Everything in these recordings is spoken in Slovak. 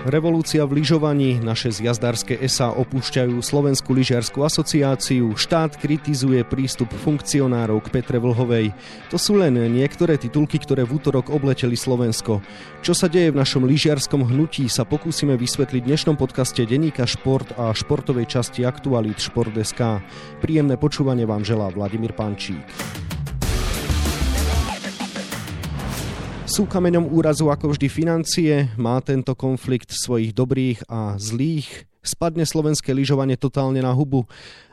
Revolúcia v lyžovaní, naše zjazdárske SA opúšťajú Slovenskú lyžiarskú asociáciu, štát kritizuje prístup funkcionárov k Petre Vlhovej. To sú len niektoré titulky, ktoré v útorok obleteli Slovensko. Čo sa deje v našom lyžiarskom hnutí sa pokúsime vysvetliť v dnešnom podcaste Deníka Šport a športovej časti Aktualit Šport.sk. Príjemné počúvanie vám želá Vladimír Pančík. Sú kameňom úrazu ako vždy financie, má tento konflikt svojich dobrých a zlých, spadne slovenské lyžovanie totálne na hubu.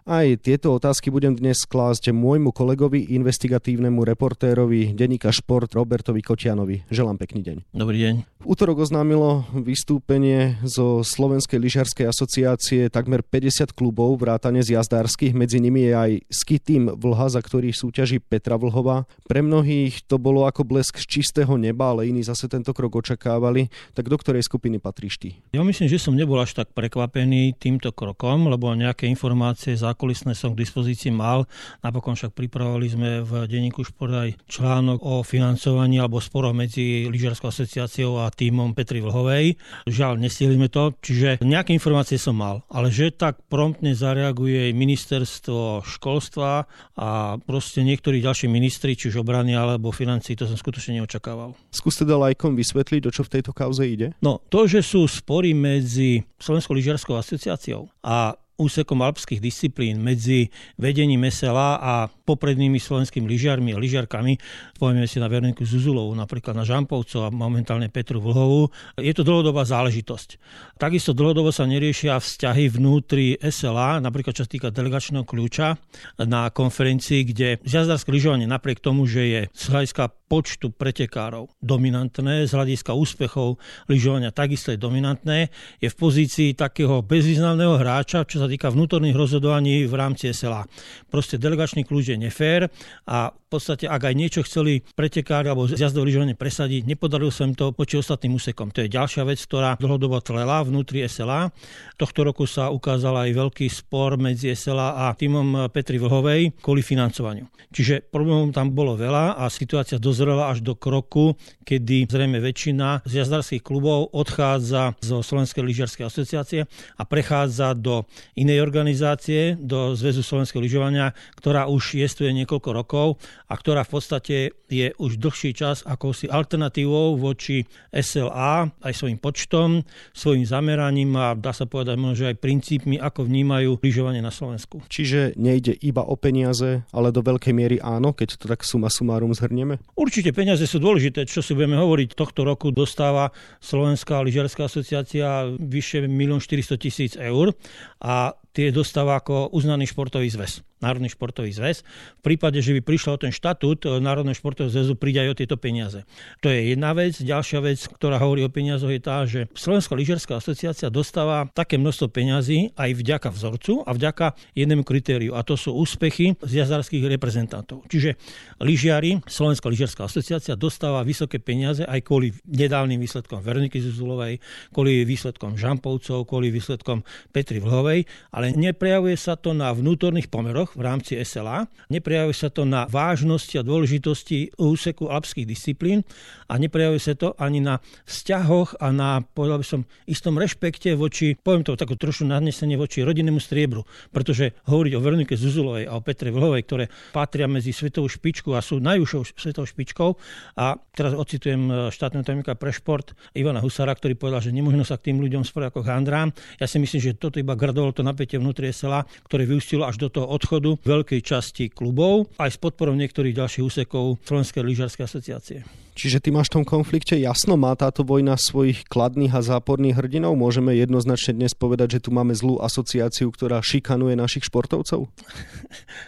Aj tieto otázky budem dnes klásť môjmu kolegovi, investigatívnemu reportérovi denníka Šport Robertovi Kotianovi. Želám pekný deň. Dobrý deň. V útorok oznámilo vystúpenie zo Slovenskej lyžiarskej asociácie takmer 50 klubov vrátane z jazdárskych. Medzi nimi je aj ski tým Vlha, za ktorý súťaží Petra Vlhová. Pre mnohých to bolo ako blesk z čistého neba, ale iní zase tento krok očakávali. Tak do ktorej skupiny patríš ty? Ja myslím, že som nebol až tak prekvapený týmto krokom, lebo nejaké informácie za zákulisné som k dispozícii mal. Napokon však pripravovali sme v denníku Šport aj článok o financovaní alebo sporoch medzi lyžiarskou asociáciou a týmom Petri Vlhovej. Žiaľ, nestihli sme to, čiže nejaké informácie som mal. Ale že tak promptne zareaguje ministerstvo školstva a proste niektorí ďalší ministri, či už obrany alebo financí, to som skutočne neočakával. Skúste teda lajkom vysvetliť, o čo v tejto kauze ide? No, to, že sú spory medzi Slovenskou lyžiarskou asociáciou a úsekom alpských disciplín medzi vedením SLA a poprednými slovenskými lyžiarmi a lyžiarkami, povieme si na Veroniku Zuzulovú, napríklad na Žampovcov a momentálne Petru Vlhovú, je to dlhodobá záležitosť. Takisto dlhodobo sa neriešia vzťahy vnútri SLA, napríklad čo sa týka delegačného kľúča na konferencii, kde jazdarské lyžovanie napriek tomu, že je z hľadiska počtu pretekárov dominantné, z hľadiska úspechov lyžovania takisto je dominantné, je v pozícii takého bezvýznamného hráča, čo sa týka vnútorných rozhodovaní v rámci SLA. Proste delegačný kľúč je nefér a v podstate, ak aj niečo chceli pretekári alebo jazdové lyžovanie presadiť, nepodarilo sa im to poči ostatným úsekom. To je ďalšia vec, ktorá dlhodobo tlela vnútri SLA. Tohto roku sa ukázal aj veľký spor medzi SLA a týmom Petri Vlhovej kvôli financovaniu. Čiže problémov tam bolo veľa a situácia dozrela až do kroku, kedy zrejme väčšina z jazdárských klubov odchádza zo Slovenskej lyžiarskej asociácie a prechádza do inej organizácie, do Zväzu slovenského lyžovania, ktorá už jestuje niekoľko rokov a ktorá v podstate je už dlhší čas ako si alternatívou voči SLA aj svojim počtom, svojim zameraním a dá sa povedať možno, že aj princípmi, ako vnímajú lyžovanie na Slovensku. Čiže nejde iba o peniaze, ale do veľkej miery áno, keď to tak suma sumárum zhrnieme? Určite peniaze sú dôležité, čo si budeme hovoriť. Tohto roku dostáva Slovenská lyžiarská asociácia vyše 1 400 000 eur a tie dostáva ako uznaný športový zväz. Národný športový zväz. V prípade, že by prišlo o ten štatút e, Národného športového zväzu, príde aj o tieto peniaze. To je jedna vec. Ďalšia vec, ktorá hovorí o peniazoch, je tá, že Slovenská lyžiarská asociácia dostáva také množstvo peňazí aj vďaka vzorcu a vďaka jednému kritériu, a to sú úspechy z jazdarských reprezentantov. Čiže lyžiari, Slovenská lyžiarská asociácia dostáva vysoké peniaze aj kvôli nedávnym výsledkom Veroniky Zuzulovej, kvôli výsledkom Žampovcov, kvôli výsledkom Petri Vlhovej, ale neprejavuje sa to na vnútorných pomeroch, v rámci SLA. Neprejavuje sa to na vážnosti a dôležitosti úseku alpských disciplín a neprejavuje sa to ani na vzťahoch a na, povedal by som, istom rešpekte voči, poviem to takú trošku nadnesenie voči rodinnému striebru, pretože hovoriť o Veronike Zuzulovej a o Petre Vlhovej, ktoré patria medzi svetovú špičku a sú najúžšou svetovou špičkou a teraz ocitujem e, štátneho tajomníka pre šport Ivana Husara, ktorý povedal, že nemôžno sa k tým ľuďom sporiť ako handrám. Ja si myslím, že toto iba gradovalo to napätie vnútri SLA, ktoré vyústilo až do toho odchodu odchodu veľkej časti klubov, aj s podporou niektorých ďalších úsekov Slovenskej lyžiarskej asociácie. Čiže ty máš v tom konflikte jasno, má táto vojna svojich kladných a záporných hrdinov? Môžeme jednoznačne dnes povedať, že tu máme zlú asociáciu, ktorá šikanuje našich športovcov?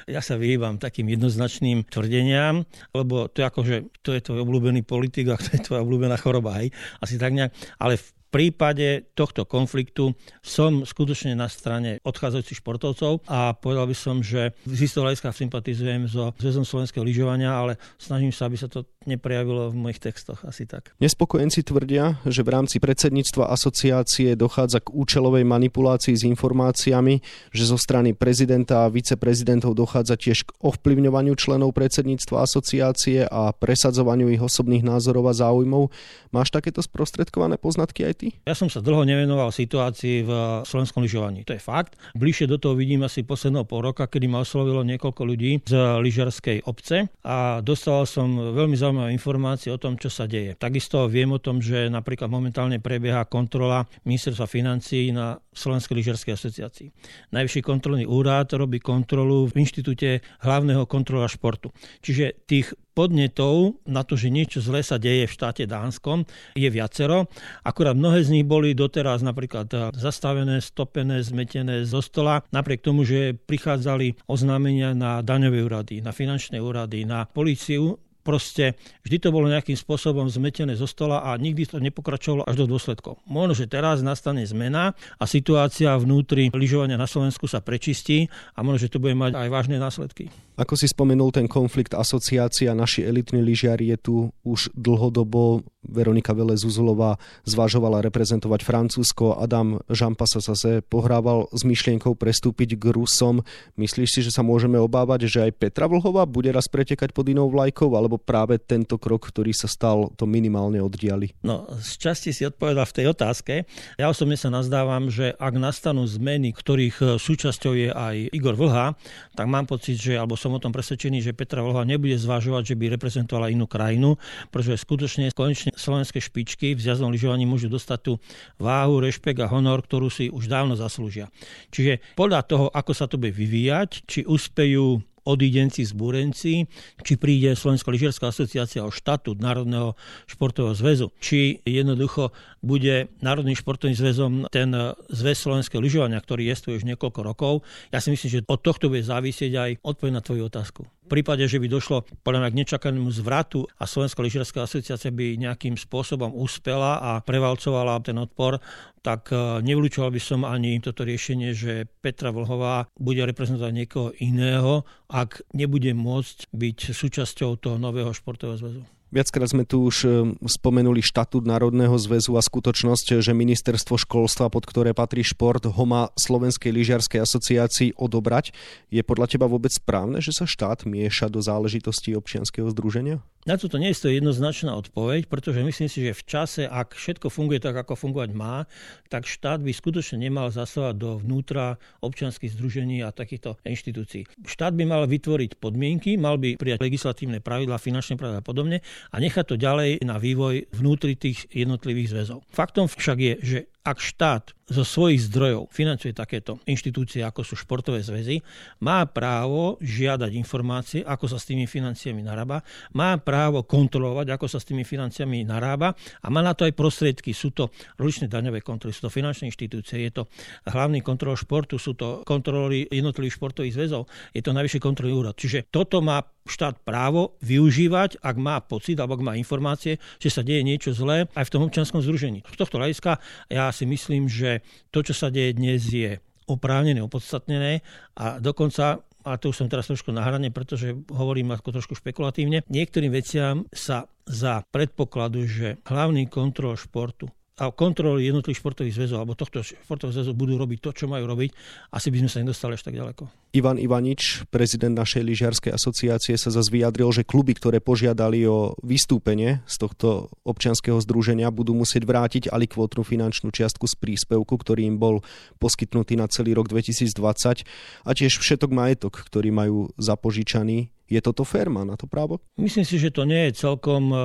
Ja sa vyhýbam takým jednoznačným tvrdeniam, lebo to je ako, že to je tvoj obľúbený politik a to je tvoja obľúbená choroba, hej? Asi tak nejak. Ale v prípade tohto konfliktu som skutočne na strane odchádzajúcich športovcov a povedal by som, že z istého hľadiska sympatizujem so Zväzom slovenského lyžovania, ale snažím sa, aby sa to neprejavilo v mojich textoch, asi tak. Nespokojenci tvrdia, že v rámci predsedníctva asociácie dochádza k účelovej manipulácii s informáciami, že zo strany prezidenta a viceprezidentov dochádza tiež k ovplyvňovaniu členov predsedníctva asociácie a presadzovaniu ich osobných názorov a záujmov. Máš takéto sprostredkované poznatky aj podnety? Ja som sa dlho nevenoval situácii v slovenskom lyžovaní. To je fakt. Bližšie do toho vidím asi posledného pol roka, kedy ma oslovilo niekoľko ľudí z lyžarskej obce a dostal som veľmi zaujímavé informácie o tom, čo sa deje. Takisto viem o tom, že napríklad momentálne prebieha kontrola ministerstva financí na Slovenskej lyžiarskej asociácii. Najvyšší kontrolný úrad robí kontrolu v inštitúte hlavného kontrola športu. Čiže tých podnetov na to, že niečo zlé sa deje v štáte Dánskom, je viacero. Akurát mnohé z nich boli doteraz napríklad zastavené, stopené, zmetené zo stola, napriek tomu, že prichádzali oznámenia na daňové úrady, na finančné úrady, na políciu, Proste vždy to bolo nejakým spôsobom zmetené zo stola a nikdy to nepokračovalo až do dôsledkov. Možno, že teraz nastane zmena a situácia vnútri lyžovania na Slovensku sa prečistí a možno, že to bude mať aj vážne následky. Ako si spomenul, ten konflikt asociácia, naši elitní lyžiari je tu už dlhodobo. Veronika Vele Zuzulová zvažovala reprezentovať Francúzsko. Adam Žampa sa zase pohrával s myšlienkou prestúpiť k Rusom. Myslíš si, že sa môžeme obávať, že aj Petra Vlhová bude raz pretekať pod inou vlajkou, alebo práve tento krok, ktorý sa stal, to minimálne oddiali? No, z časti si odpovedal v tej otázke. Ja osobne sa nazdávam, že ak nastanú zmeny, ktorých súčasťou je aj Igor Vlha, tak mám pocit, že, alebo som o tom presvedčený, že Petra Vlhová nebude zvažovať, že by reprezentovala inú krajinu, pretože skutočne konečne slovenské špičky v zjazdnom lyžovaní môžu dostať tú váhu, rešpekt a honor, ktorú si už dávno zaslúžia. Čiže podľa toho, ako sa to bude vyvíjať, či uspejú odídenci, zbúrenci, či príde Slovenská lyžiarská asociácia o štatút Národného športového zväzu, či jednoducho bude Národným športovým zväzom ten zväz slovenského lyžovania, ktorý je už niekoľko rokov. Ja si myslím, že od tohto bude závisieť aj odpoveď na tvoju otázku. Prípade, že by došlo podľa mňa k nečakanému zvratu a Slovenská lyžiarská asociácia by nejakým spôsobom uspela a prevalcovala ten odpor, tak e, nevylučoval by som ani toto riešenie, že Petra Vlhová bude reprezentovať niekoho iného, ak nebude môcť byť súčasťou toho nového športového zväzu. Viackrát sme tu už e, spomenuli štatút Národného zväzu a skutočnosť, že ministerstvo školstva, pod ktoré patrí šport, ho má Slovenskej lyžiarskej asociácii odobrať. Je podľa teba vôbec správne, že sa štát mieša do záležitostí občianskeho združenia? Na toto nie je to jednoznačná odpoveď, pretože myslím si, že v čase, ak všetko funguje tak, ako fungovať má, tak štát by skutočne nemal zasovať do vnútra občianských združení a takýchto inštitúcií. Štát by mal vytvoriť podmienky, mal by prijať legislatívne pravidlá, finančné pravidlá a podobne a nechať to ďalej na vývoj vnútri tých jednotlivých zväzov. Faktom však je, že ak štát zo svojich zdrojov financuje takéto inštitúcie, ako sú športové zväzy, má právo žiadať informácie, ako sa s tými financiami narába, má právo kontrolovať, ako sa s tými financiami narába a má na to aj prostriedky. Sú to rozličné daňové kontroly, sú to finančné inštitúcie, je to hlavný kontrol športu, sú to kontroly jednotlivých športových zväzov, je to najvyšší kontrolný úrad. Čiže toto má štát právo využívať, ak má pocit alebo ak má informácie, že sa deje niečo zlé aj v tom občianskom združení. Z tohto hľadiska ja si myslím, že to, čo sa deje dnes, je oprávnené, opodstatnené a dokonca a to už som teraz trošku na hrane, pretože hovorím ako trošku špekulatívne, niektorým veciam sa za predpokladu, že hlavný kontrol športu a kontroly jednotlivých športových zväzov alebo tohto športového zväzu budú robiť to, čo majú robiť, asi by sme sa nedostali až tak ďaleko. Ivan Ivanič, prezident našej lyžiarskej asociácie, sa zase vyjadril, že kluby, ktoré požiadali o vystúpenie z tohto občianskeho združenia, budú musieť vrátiť alikvotnú finančnú čiastku z príspevku, ktorý im bol poskytnutý na celý rok 2020 a tiež všetok majetok, ktorý majú zapožičaný je toto fér? Má na to právo? Myslím si, že to nie je celkom e,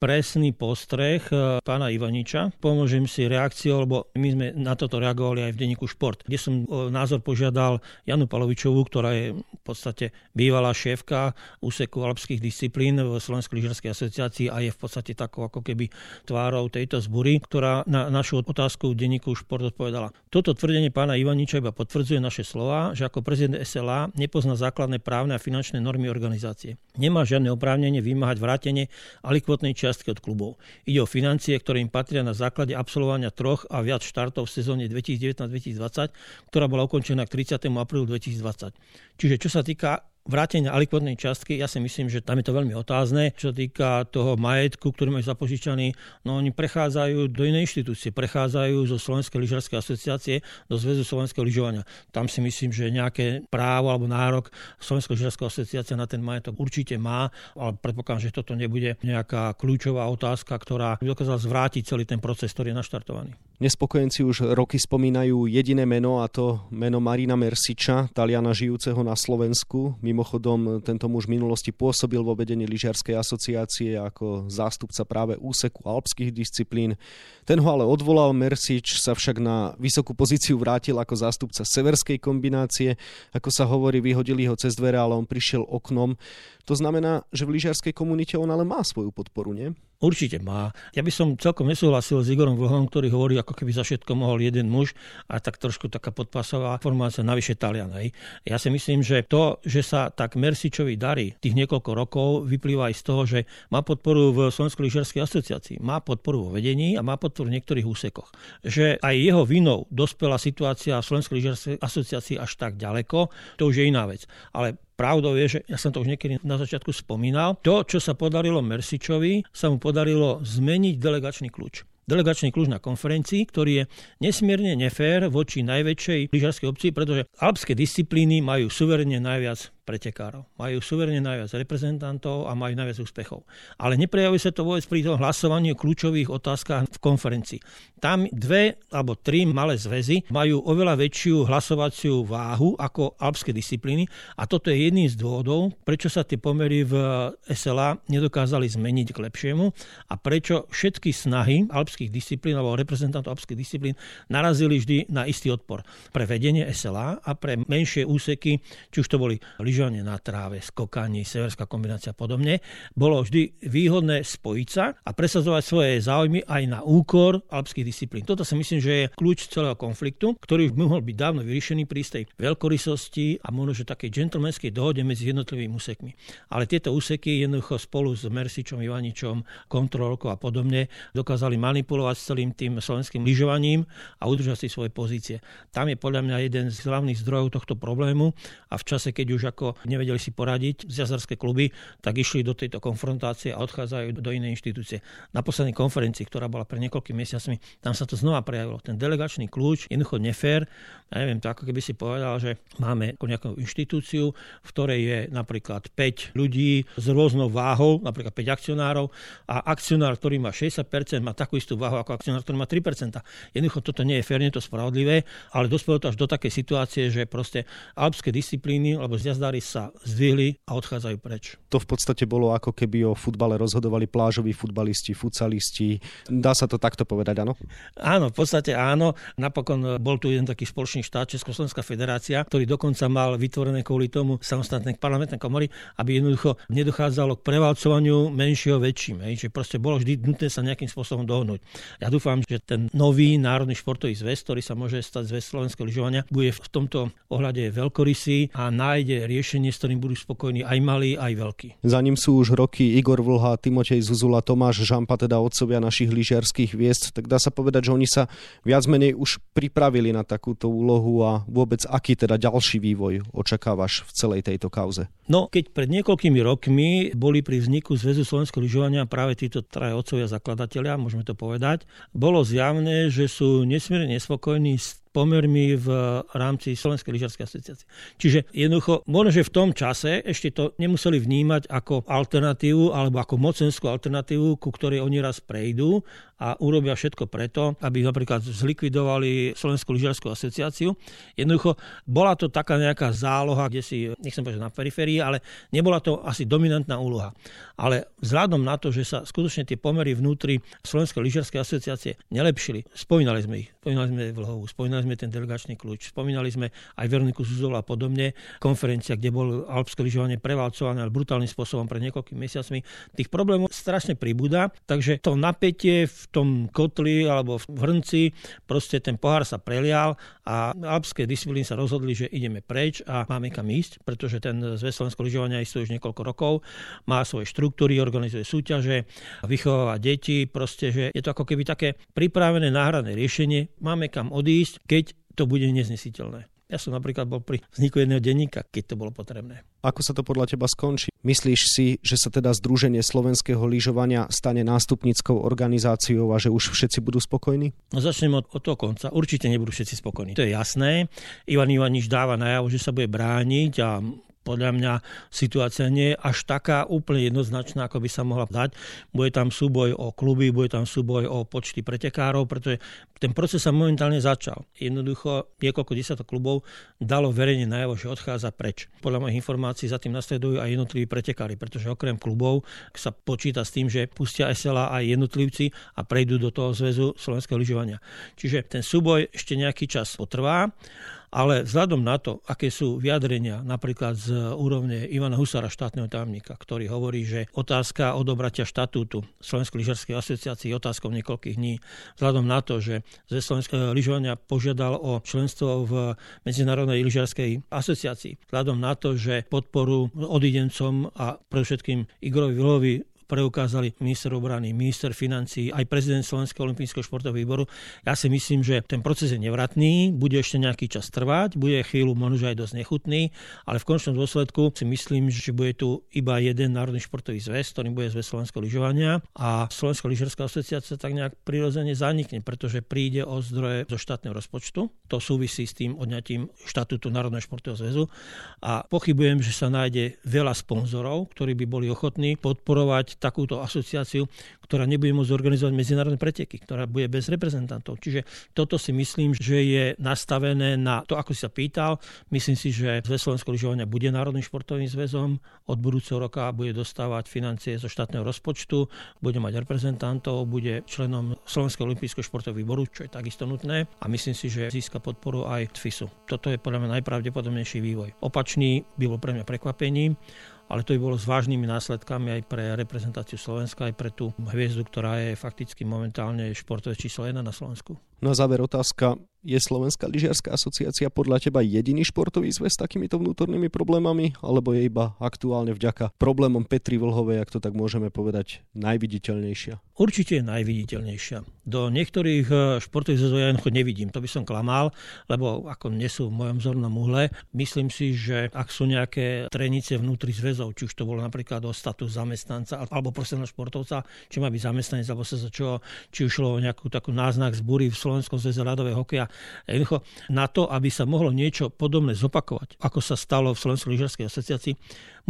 presný postreh e, pána Ivaniča. Pomôžem si reakciou, lebo my sme na toto reagovali aj v denníku Šport, kde som e, názor požiadal Janu Palovičovú, ktorá je v podstate bývalá šéfka úseku alpských disciplín v Slovenskej lyžiarskej asociácii a je v podstate takou ako keby tvárou tejto zbury, ktorá na našu otázku v denníku Šport odpovedala. Toto tvrdenie pána Ivaniča iba potvrdzuje naše slova, že ako prezident SLA nepozná základné právne a finančné normy organizácie organizácie. Nemá žiadne oprávnenie vymáhať vrátenie alikvotnej čiastky od klubov. Ide o financie, ktoré im patria na základe absolvovania troch a viac štartov v sezóne 2019-2020, ktorá bola ukončená k 30. aprílu 2020. Čiže čo sa týka vrátenia alikvotnej častky, ja si myslím, že tam je to veľmi otázne. Čo týka toho majetku, ktorý majú zapožičaný, no oni prechádzajú do inej inštitúcie, prechádzajú zo Slovenskej lyžiarskej asociácie do Zväzu slovenského lyžovania. Tam si myslím, že nejaké právo alebo nárok Slovenská lyžiarská asociácia na ten majetok určite má, ale predpokladám, že toto nebude nejaká kľúčová otázka, ktorá dokázala zvrátiť celý ten proces, ktorý je naštartovaný. Nespokojenci už roky spomínajú jediné meno a to meno Marina Mersiča, Taliana žijúceho na Slovensku. Mimochodom, tento muž v minulosti pôsobil vo vedení lyžiarskej asociácie ako zástupca práve úseku alpských disciplín. Ten ho ale odvolal, Mersič sa však na vysokú pozíciu vrátil ako zástupca severskej kombinácie. Ako sa hovorí, vyhodili ho cez dvere, ale on prišiel oknom. To znamená, že v lyžiarskej komunite on ale má svoju podporu, nie? Určite má. Ja by som celkom nesúhlasil s Igorom Vlhom, ktorý hovorí, ako keby za všetko mohol jeden muž a tak trošku taká podpasová formácia navyše Talian. Ja si myslím, že to, že sa tak Mersičovi darí tých niekoľko rokov, vyplýva aj z toho, že má podporu v Slovenskej lyžiarskej asociácii, má podporu vo vedení a má podporu v niektorých úsekoch. Že aj jeho vinou dospela situácia v Slovenskej lyžiarskej asociácii až tak ďaleko, to už je iná vec. Ale Pravdou je, že ja som to už niekedy na začiatku spomínal, to, čo sa podarilo Mersičovi, sa mu podarilo zmeniť delegačný kľúč. Delegačný kľúč na konferencii, ktorý je nesmierne nefér voči najväčšej lyžiarskej obci, pretože alpské disciplíny majú suverene najviac pretekárov. Majú suverene najviac reprezentantov a majú najviac úspechov. Ale neprejavuje sa to vôbec pri tom hlasovaní o kľúčových otázkach v konferencii. Tam dve alebo tri malé zväzy majú oveľa väčšiu hlasovaciu váhu ako alpské disciplíny a toto je jedným z dôvodov, prečo sa tie pomery v SLA nedokázali zmeniť k lepšiemu a prečo všetky snahy alpských disciplín alebo reprezentantov alpských disciplín narazili vždy na istý odpor. Pre vedenie SLA a pre menšie úseky, či už to boli lyžové lyžovanie na tráve, skokanie, severská kombinácia a podobne, bolo vždy výhodné spojiť sa a presadzovať svoje záujmy aj na úkor alpských disciplín. Toto si myslím, že je kľúč celého konfliktu, ktorý by mohol byť dávno vyriešený pri tej veľkorysosti a možno, že takej džentlmenskej dohode medzi jednotlivými úsekmi. Ale tieto úseky jednoducho spolu s Mersičom, Ivaničom, kontrolkou a podobne dokázali manipulovať s celým tým slovenským lyžovaním a udržať si svoje pozície. Tam je podľa mňa jeden z hlavných zdrojov tohto problému a v čase, keď už ako nevedeli si poradiť z jazerské kluby, tak išli do tejto konfrontácie a odchádzajú do inej inštitúcie. Na poslednej konferencii, ktorá bola pre niekoľkými mesiacmi, tam sa to znova prejavilo. Ten delegačný kľúč, jednoducho nefér. Ja neviem, to ako keby si povedal, že máme nejakú inštitúciu, v ktorej je napríklad 5 ľudí s rôznou váhou, napríklad 5 akcionárov a akcionár, ktorý má 60%, má takú istú váhu ako akcionár, ktorý má 3%. Jednoducho toto nie je fér, nie je to spravodlivé, ale dospelo to až do takej situácie, že proste alpské disciplíny alebo zjazdári sa zdvihli a odchádzajú preč. To v podstate bolo ako keby o futbale rozhodovali plážoví futbalisti, futsalisti. Dá sa to takto povedať, áno? Áno, v podstate áno. Napokon bol tu jeden taký spoločný štát, Československá federácia, ktorý dokonca mal vytvorené kvôli tomu samostatné parlamentné komory, aby jednoducho nedochádzalo k prevalcovaniu menšieho väčším. Hej. Že proste bolo vždy nutné sa nejakým spôsobom dohnúť. Ja dúfam, že ten nový národný športový zväz, ktorý sa môže stať zväz slovenského lyžovania, bude v tomto ohľade veľkorysý a nájde riešenie riešenie, s ktorým budú spokojní aj malí, aj veľkí. Za ním sú už roky Igor Vlha, Timotej Zuzula, Tomáš Žampa, teda otcovia našich lyžiarských hviezd. Tak dá sa povedať, že oni sa viac menej už pripravili na takúto úlohu a vôbec aký teda ďalší vývoj očakávaš v celej tejto kauze? No, keď pred niekoľkými rokmi boli pri vzniku Zväzu slovenského lyžovania práve títo traje otcovia zakladatelia, môžeme to povedať, bolo zjavné, že sú nesmierne nespokojní s pomermi v rámci Slovenskej lyžiarskej asociácie. Čiže jednoducho, možno, že v tom čase ešte to nemuseli vnímať ako alternatívu alebo ako mocenskú alternatívu, ku ktorej oni raz prejdú a urobia všetko preto, aby napríklad zlikvidovali Slovenskú lyžiarskú asociáciu. Jednoducho, bola to taká nejaká záloha, kde si, nechcem povedať na periférii, ale nebola to asi dominantná úloha. Ale vzhľadom na to, že sa skutočne tie pomery vnútri Slovenskej lyžiarskej asociácie nelepšili, spomínali sme ich, spomínali sme Vlhovú, spomínali sme ten delegačný kľúč, spomínali sme aj Veroniku Zuzol a podobne, konferencia, kde bol alpské lyžovanie prevalcované brutálnym spôsobom pred niekoľkými mesiacmi. Tých problémov strašne pribúda, takže to napätie v tom kotli alebo v hrnci, proste ten pohár sa prelial a alpské disciplíny sa rozhodli, že ideme preč a máme kam ísť, pretože ten zväz slovenského lyžovania už niekoľko rokov, má svoje štruktúry, organizuje súťaže, vychováva deti, proste, že je to ako keby také pripravené náhradné riešenie, máme kam odísť, keď to bude neznesiteľné. Ja som napríklad bol pri vzniku jedného denníka, keď to bolo potrebné. Ako sa to podľa teba skončí? Myslíš si, že sa teda Združenie slovenského lyžovania stane nástupnickou organizáciou a že už všetci budú spokojní? No začnem od, od toho konca. Určite nebudú všetci spokojní. To je jasné. Ivan Ivanič dáva najavo, že sa bude brániť a podľa mňa situácia nie je až taká úplne jednoznačná, ako by sa mohla dať. Bude tam súboj o kluby, bude tam súboj o počty pretekárov, pretože ten proces sa momentálne začal. Jednoducho niekoľko desiatok klubov dalo verejne najavo, že odchádza preč. Podľa mojich informácií za tým nasledujú aj jednotliví pretekári, pretože okrem klubov sa počíta s tým, že pustia SLA aj jednotlivci a prejdú do toho zväzu slovenského lyžovania. Čiže ten súboj ešte nejaký čas potrvá ale vzhľadom na to, aké sú vyjadrenia napríklad z úrovne Ivana Husara, štátneho tajomníka, ktorý hovorí, že otázka odobratia štatútu Slovenskej lyžarskej asociácii je otázkou niekoľkých dní, vzhľadom na to, že ze Slovenského lyžovania požiadal o členstvo v Medzinárodnej lyžiarskej asociácii, vzhľadom na to, že podporu odidencom a predovšetkým Igorovi Vilovi preukázali minister obrany, minister financí, aj prezident Slovenského olympijského športového výboru. Ja si myslím, že ten proces je nevratný, bude ešte nejaký čas trvať, bude chvíľu možno aj dosť nechutný, ale v končnom dôsledku si myslím, že bude tu iba jeden národný športový zväz, ktorým bude zväz slovenského lyžovania a Slovenská lyžerská asociácia tak nejak prirodzene zanikne, pretože príde o zdroje zo štátneho rozpočtu. To súvisí s tým odňatím štatútu Národného športového zväzu a pochybujem, že sa nájde veľa sponzorov, ktorí by boli ochotní podporovať takúto asociáciu, ktorá nebude môcť organizovať medzinárodné preteky, ktorá bude bez reprezentantov. Čiže toto si myslím, že je nastavené na to, ako si sa pýtal. Myslím si, že Zväz Slovenského lyžovania bude Národným športovým zväzom. Od budúceho roka bude dostávať financie zo štátneho rozpočtu, bude mať reprezentantov, bude členom Slovenského olympijského športového výboru, čo je takisto nutné. A myslím si, že získa podporu aj FISu. Toto je podľa mňa najpravdepodobnejší vývoj. Opačný by bol pre mňa prekvapením ale to by bolo s vážnymi následkami aj pre reprezentáciu Slovenska, aj pre tú hviezdu, ktorá je fakticky momentálne športové číslo 1 na Slovensku. Na záver otázka, je Slovenská lyžiarská asociácia podľa teba jediný športový zväz s takýmito vnútornými problémami, alebo je iba aktuálne vďaka problémom Petri Vlhovej, ak to tak môžeme povedať, najviditeľnejšia? Určite je najviditeľnejšia. Do niektorých e, športových zväzov ja jednoducho nevidím, to by som klamal, lebo ako nie sú v mojom zornom uhle. Myslím si, že ak sú nejaké trenice vnútri zväzov, či už to bolo napríklad o status zamestnanca alebo profesionálneho športovca, či má byť zamestnanec alebo sa čo, či už šlo o nejakú takú náznak zbúry v Slovenskom zväze ľadového hokeja. Jednoducho na to, aby sa mohlo niečo podobné zopakovať, ako sa stalo v Slovenskej lyžiarskej asociácii,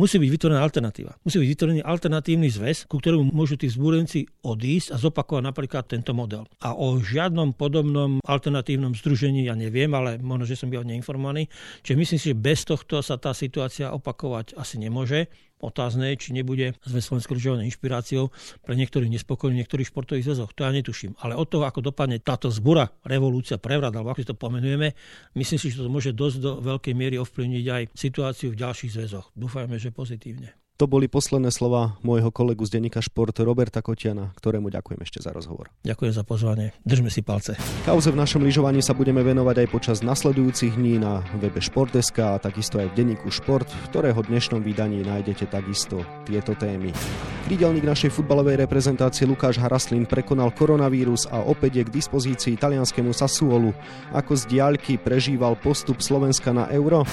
musí byť vytvorená alternatíva. Musí byť vytvorený alternatívny zväz, ku ktorému môžu tí vzbúrenci odísť a zopakovať napríklad tento model. A o žiadnom podobnom alternatívnom združení ja neviem, ale možno, že som bol neinformovaný. Čiže myslím si, že bez tohto sa tá situácia opakovať asi nemôže. Otázne či nebude zväz Slovenského lyžovania inšpiráciou pre niektorých nespokojných niektorých športových zväzoch. To ja netuším. Ale od toho, ako dopadne táto zbura, revolúcia, prevrat, alebo ako si to pomenujeme, myslím si, že to môže dosť do veľkej miery ovplyvniť aj situáciu v ďalších zväzoch. Dúfajme, že pozitívne. To boli posledné slova môjho kolegu z denníka Šport Roberta Kotiana, ktorému ďakujem ešte za rozhovor. Ďakujem za pozvanie. Držme si palce. Kauze v našom lyžovaní sa budeme venovať aj počas nasledujúcich dní na webe Športeska a takisto aj v denníku Šport, v ktorého dnešnom vydaní nájdete takisto tieto témy. Krídelník našej futbalovej reprezentácie Lukáš Haraslin prekonal koronavírus a opäť je k dispozícii talianskému Sassuolu. Ako z diaľky prežíval postup Slovenska na euro?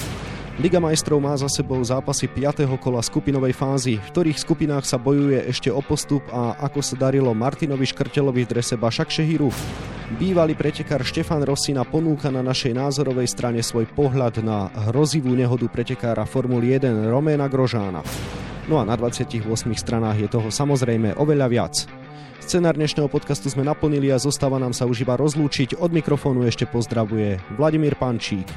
Liga majstrov má za sebou zápasy 5. kola skupinovej fázy, v ktorých skupinách sa bojuje ešte o postup a ako sa darilo Martinovi Škrtelovi v drese Bašak Šehiru. Bývalý pretekár Štefan Rosina ponúka na našej názorovej strane svoj pohľad na hrozivú nehodu pretekára Formuly 1 Roména Grožána. No a na 28 stranách je toho samozrejme oveľa viac. Scenár dnešného podcastu sme naplnili a zostáva nám sa už iba rozlúčiť. Od mikrofónu ešte pozdravuje Vladimír Pančík.